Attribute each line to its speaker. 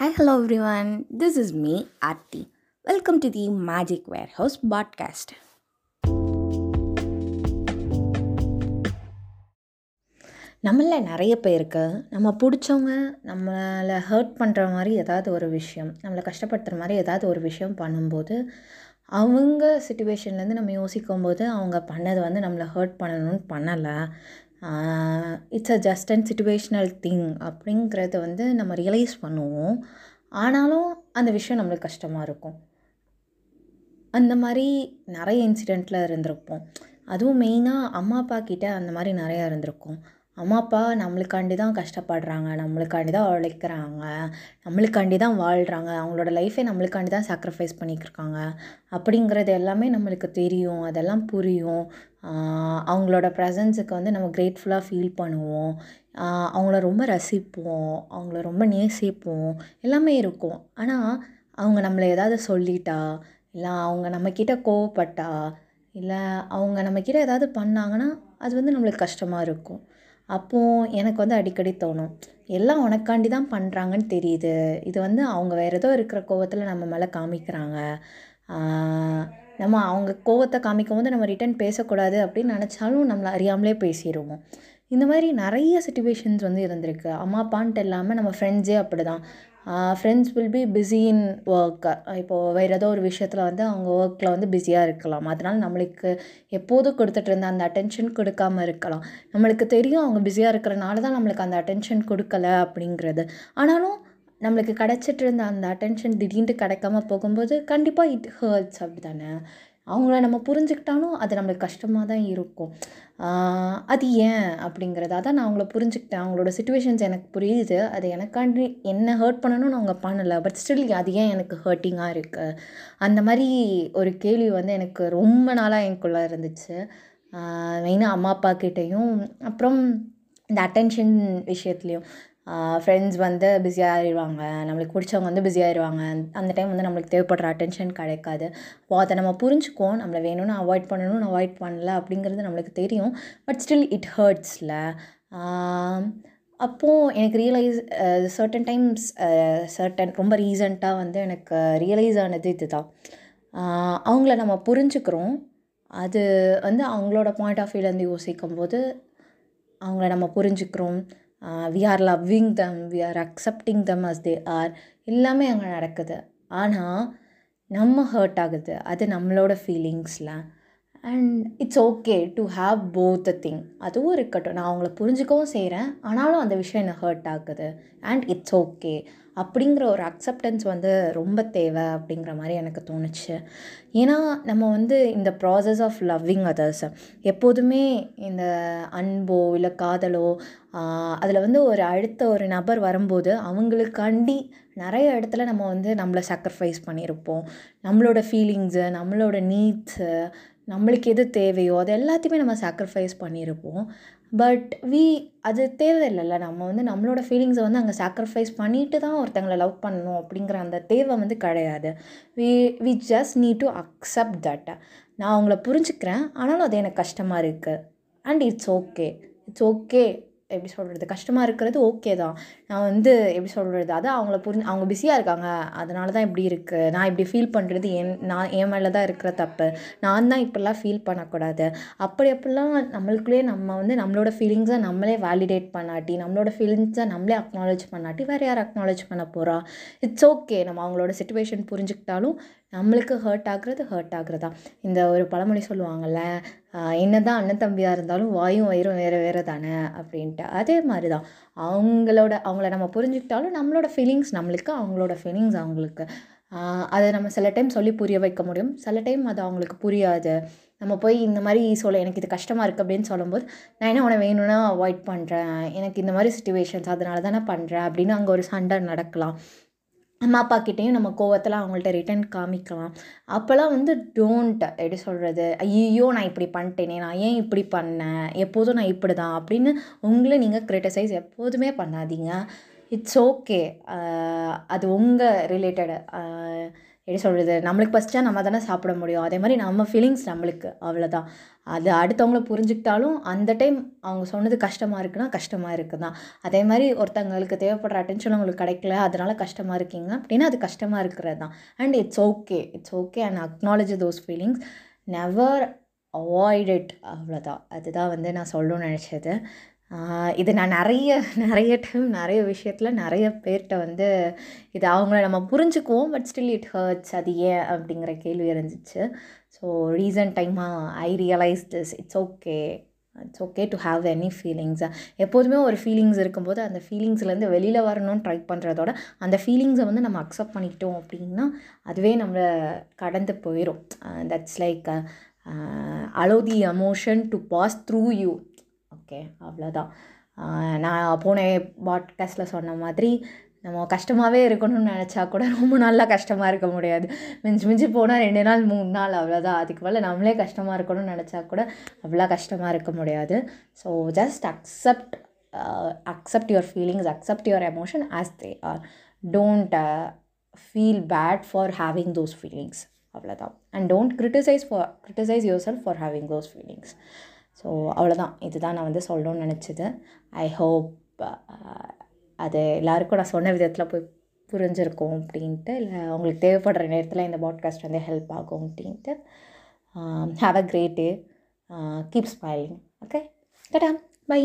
Speaker 1: Hi, hello everyone. This is me, welcome Welcome to the Magic Warehouse podcast. நம்மள நிறைய பேருக்கு நம்ம பிடிச்சவங்க நம்மளை ஹர்ட் பண்ணுற மாதிரி ஏதாவது ஒரு விஷயம் நம்மளை கஷ்டப்படுத்துகிற மாதிரி ஏதாவது ஒரு விஷயம் பண்ணும்போது அவங்க சுச்சுவேஷன்லேருந்து நம்ம யோசிக்கும்போது அவங்க பண்ணது வந்து நம்மளை ஹர்ட் பண்ணணும்னு பண்ணலை it's a just and situational thing அப்படிங்கிறத வந்து நம்ம ரியலைஸ் பண்ணுவோம். ஆனாலும் அந்த விஷயம் நம்மளுக்கு கஷ்டமாக இருக்கும். அந்த மாதிரி நிறைய இன்சிடெண்ட்டில் இருந்திருப்போம். அதுவும் மெயினாக அம்மா அப்பா கிட்ட அந்த மாதிரி நிறையா இருந்திருக்கும். அம்மா அப்பா நம்மளுக்காண்டி தான் கஷ்டப்படுறாங்க நம்மளுக்காண்டி தான் உழைக்கிறாங்க நம்மளுக்காண்டி தான் வாழ்கிறாங்க அவங்களோட லைஃபை நம்மளுக்காண்டி தான் சாக்ரிஃபைஸ் பண்ணிக்கிருக்காங்க. அப்படிங்கிறது எல்லாமே நம்மளுக்கு தெரியும் அதெல்லாம் புரியும். அவங்களோட ப்ரெசன்ஸுக்கு வந்து நம்ம கிரேட்ஃபுல்லாக ஃபீல் பண்ணுவோம். அவங்கள ரொம்ப ரசிப்போம் அவங்கள ரொம்ப நேசிப்போம். எல்லாமே இருக்கும். ஆனால் அவங்க நம்மளை ஏதாவது சொல்லிட்டா இல்லை அவங்க நம்மக்கிட்ட கோவப்பட்டா இல்லை அவங்க நம்மக்கிட்ட ஏதாவது பண்ணாங்கன்னா அது வந்து நம்மளுக்கு கஷ்டமாக இருக்கும். அப்போது எனக்கு வந்து அடிக்கடி தோணும் எல்லாம் உனக்காண்டி தான் பண்ணுறாங்கன்னு தெரியுது. இது வந்து அவங்க வேறு ஏதோ இருக்கிற கோவத்தில் நம்ம மேலே காமிக்கிறாங்க. நம்ம அவங்க கோவத்தை காமிக்கும் போது நம்ம ரிட்டன் பேசக்கூடாது அப்படின்னு நினச்சாலும் நம்மளை அறியாமலே பேசிடுவோம் இந்த மாதிரி நிறைய சுச்சுவேஷன்ஸ் வந்து இருந்திருக்கு. அம்மா அப்பான்ட்டு இல்லாமல் நம்ம ஃப்ரெண்ட்ஸே அப்படி தான் friends will be busy in work இப்போது வேறு ஏதோ ஒரு விஷயத்தில் வந்து அவங்க ஒர்க்கில் வந்து பிஸியாக இருக்கலாம். அதனால் நம்மளுக்கு எப்போதும் கொடுத்துட்டு இருந்த அந்த அட்டென்ஷன் கொடுக்காம இருக்கலாம். நம்மளுக்கு தெரியும் அவங்க பிஸியாக இருக்கிறனால தான் நம்மளுக்கு அந்த அட்டென்ஷன் கொடுக்கல அப்படிங்கிறது. ஆனாலும் நம்மளுக்கு கிடச்சிட்டு இருந்த அந்த அட்டென்ஷன் திடீர்னு கிடைக்காம போகும்போது கண்டிப்பாக இட் ஹர்ட்ஸ் அப்படி தானே அவங்கள நம்ம புரிஞ்சுக்கிட்டாலும் அது நம்மளுக்கு கஷ்டமாக தான் இருக்கும். அது ஏன் அப்படிங்கிறது அதான் நான் அவங்கள புரிஞ்சுக்கிட்டேன். அவங்களோட சுச்சுவேஷன்ஸ் எனக்கு புரியுது. அது எனக்காண்டி என்ன ஹர்ட் பண்ணணும்னு அவங்க பண்ணலை. பட் ஸ்டில் அது ஏன் எனக்கு ஹர்ட்டிங்காக இருக்குது அந்த மாதிரி ஒரு கேள்வி வந்து எனக்கு ரொம்ப நாளாக எனக்குள்ளே இருந்துச்சு. மெயினாக அம்மா அப்பா கிட்டேயும் அப்புறம் இந்த அட்டென்ஷன் விஷயத்துலேயும். ஃப்ரெண்ட்ஸ் வந்து பிஸி ஆகிருவாங்க நம்மளுக்கு பிடிச்சவங்க வந்து பிஸி ஆயிடுவாங்க அந்த டைம் வந்து நம்மளுக்கு தேவைப்படுற அட்டென்ஷன் கிடைக்காது. அப்போ அதை நம்ம புரிஞ்சுக்குவோம். நம்மளை வேணும்னு அவாய்ட் பண்ணணும்னு அவாய்ட் பண்ணல அப்படிங்கிறது நம்மளுக்கு தெரியும். பட் ஸ்டில் இட் ஹர்ட்ஸில் அப்போது எனக்கு ரியலைஸ் சர்டன் டைம்ஸ் சர்டன் ரொம்ப ரீசண்டாக வந்து எனக்கு ரியலைஸ் ஆனது இது தான் அவங்கள நம்ம புரிஞ்சுக்கிறோம். அது வந்து அவங்களோட பாயிண்ட் ஆஃப் வியூலேருந்து யோசிக்கும் போது அவங்கள நம்ம புரிஞ்சுக்கிறோம். We are loving them we are accepting them as they are எல்லாமே அங்கே நடக்குது. ஆனால் நம்ம ஹர்ட் ஆகுது. அது நம்மளோட ஃபீலிங்ஸில் and it's okay to have both the thing அதுவும் இருக்கட்டும். நான் அவங்கள புரிஞ்சுக்கவும் செய்கிறேன் ஆனாலும் அந்த விஷயம் என்ன ஹர்ட் ஆகுது. அண்ட் இட்ஸ் ஓகே அப்படிங்கிற ஒரு அக்செப்டன்ஸ் வந்து ரொம்ப தேவை அப்படிங்கிற மாதிரி எனக்கு தோணுச்சு. ஏன்னா நம்ம வந்து இந்த ப்ராசஸ் ஆஃப் லவ்விங் அதர்ஸ் எப்போதுமே இந்த அன்போ இல்லை காதலோ அதில் வந்து ஒரு அடுத்த ஒரு நபர் வரும்போது அவங்களுக்காண்டி நிறைய இடத்துல நம்ம வந்து நம்மளை சாக்ரிஃபைஸ் பண்ணியிருப்போம் நம்மளோட ஃபீலிங்ஸு நம்மளோட நீட்ஸு நம்மளுக்கு எது தேவையோ அது எல்லாத்தையுமே நம்ம சாக்ரிஃபைஸ் பண்ணியிருப்போம் பட் வி அது தேவையில்லைல்ல. நம்ம வந்து நம்மளோட ஃபீலிங்ஸை வந்து அங்கே சாக்ரிஃபைஸ் பண்ணிட்டு தான் ஒருத்தங்களை லவ் பண்ணணும் அப்படிங்கிற அந்த தேவை வந்து கிடையாது. We we just need to accept that நான் அவங்கள புரிஞ்சுக்கிறேன். ஆனாலும் அது எனக்கு கஷ்டமாக இருக்குது and it's okay it's okay எப்படி சொல்கிறது கஷ்டமாக இருக்கிறது ஓகே தான். நான் வந்து எப்படி சொல்கிறது அது அவங்கள புரிஞ்சு அவங்க பிஸியாக இருக்காங்க. அதனால தான் இப்படி இருக்குது நான் இப்படி ஃபீல் பண்ணுறது என் நான் என் மேலே தான் இருக்கிற தப்பு. நான் தான் இப்படிலாம் ஃபீல் பண்ணக்கூடாது. அப்படி அப்படிலாம் நம்மளுக்குள்ளேயே நம்ம வந்து நம்மளோட ஃபீலிங்ஸை நம்மளே வேலிடேட் பண்ணாட்டி நம்மளோட ஃபீலிங்ஸை நம்மளே அக்னாலேஜ் பண்ணாட்டி வேறு யார் அக்னாலேஜ் பண்ண போகிறா இட்ஸ் ஓகே நம்ம அவங்களோட சுச்சுவேஷன் புரிஞ்சுக்கிட்டாலும் நம்மளுக்கு ஹர்ட் ஆகுறது ஹர்ட் ஆகுறதா. இந்த ஒரு பழமொழி சொல்லுவாங்கள்ல என்ன தான் அண்ணன் தம்பியாக இருந்தாலும் வாயும் வயிறும் வேறு வேறு தானே அப்படின்ட்டு. அதே மாதிரி தான் அவங்களோட அவங்கள நம்ம புரிஞ்சுக்கிட்டாலும் நம்மளோட ஃபீலிங்ஸ் நம்மளுக்கு அவங்களோட ஃபீலிங்ஸ் அவங்களுக்கு. அதை நம்ம சில டைம் சொல்லி புரிய வைக்க முடியும். சில டைம் அது அவங்களுக்கு புரியாது. நம்ம போய் இந்த மாதிரி சொல்ல எனக்கு இது கஷ்டமாக இருக்குது அப்படின்னு சொல்லும்போது நான் என்ன உன வேணும்னா அவாய்ட் பண்ணுறேன் எனக்கு இந்த மாதிரி சுச்சுவேஷன்ஸ் அதனால தானே பண்ணுறேன் அப்படின்னு அங்கே ஒரு சண்டை நடக்கலாம். அம்மா அப்பா கிட்டேயும் நம்ம கோவத்தில் அவங்கள்ட்ட ரிட்டன் காமிக்கலாம். அப்போல்லாம் வந்து டோன்ட் எப்படி சொல்கிறது ஐயோ நான் இப்படி பண்ணிட்டேனே. நான் ஏன் இப்படி பண்ணேன்? எப்போதும் நான் இப்படி தான் அப்படின்னு உங்களை நீங்கள் க்ரிட்டிசைஸ் எப்போதுமே பண்ணாதீங்க. இட்ஸ் ஓகே அது உங்கள் ரிலேட்டடு எப்படி சொல்கிறது நம்மளுக்கு ஃபஸ்ட்டாக நம்ம தானே சாப்பிட முடியும். அதே மாதிரி நம்ம ஃபீலிங்ஸ் நம்மளுக்கு அவ்வளோதான் அது அடுத்தவங்கள புரிஞ்சுக்கிட்டாலும் அந்த டைம் அவங்க சொன்னது கஷ்டமாக இருக்குன்னா கஷ்டமாக இருக்குது தான் அதே மாதிரி ஒருத்தங்களுக்கு தேவைப்படுற அட்டென்ஷன் உங்களுக்கு கிடைக்கல அதனால கஷ்டமாக இருக்கீங்க அப்படின்னா அது கஷ்டமாக இருக்கிறது தான் and it's okay it's okay and acknowledge those feelings never avoid it அவ்வளோதான் அதுதான் வந்து நான் சொல்லணும்னு நினச்சது. இது நான் நிறைய நிறைய டைம் நிறைய விஷயத்தில் நிறைய பேர்கிட்ட வந்து இது அவங்கள நம்ம புரிஞ்சுக்குவோம் பட் ஸ்டில் இட் ஹர்ட்ஸ் அது ஏன் அப்படிங்கிற கேள்வி இருந்துச்சு. ஸோ ரீசன்ட் டைமாக I realise this it's okay it's okay to have any feelings எப்போதுமே ஒரு ஃபீலிங்ஸ் இருக்கும்போது அந்த ஃபீலிங்ஸ்லேருந்து வெளியில் வரணும்னு ட்ரை பண்ணுறதோட அந்த ஃபீலிங்ஸை வந்து நம்ம அக்செப்ட் பண்ணிக்கிட்டோம் அப்படின்னா அதுவே நம்மளை கடந்து போயிடும் that's like allow the emotion to pass through you okay அவ்வளோதான் நான் போன பாட்காஸ்ட்டில் சொன்ன மாதிரி நம்ம கஷ்டமாகவே இருக்கணும்னு நினச்சா கூட ரொம்ப நாளாக கஷ்டமாக இருக்க முடியாது. மிஞ்சி மிஞ்சி போனால் ரெண்டு நாள் மூணு நாள் அவ்வளோதான் அதுக்கு மேலே நம்மளே கஷ்டமாக இருக்கணும்னு நினச்சா கூட அவ்வளோ கஷ்டமாக இருக்க முடியாது. So just accept accept your feelings accept your emotion as they are don't feel bad for having those feelings அவ்வளோதான் and don't criticise for criticise yourself for having those feelings so அவ்வளோதான் இதுதான் நான் வந்து சொல்லணும்னு நினச்சது. ஐ ஹோப் uh, அது எல்லாருக்கும் நான் சொன்ன விதத்தில் போய் புரிஞ்சிருக்கும் அப்படின்ட்டு இல்லை உங்களுக்கு தேவைப்படுற நேரத்தில் இந்த பாட்காஸ்ட் வந்து ஹெல்ப் ஆகும் அப்படின்ட்டு. Have a great day keep smiling okay khatta by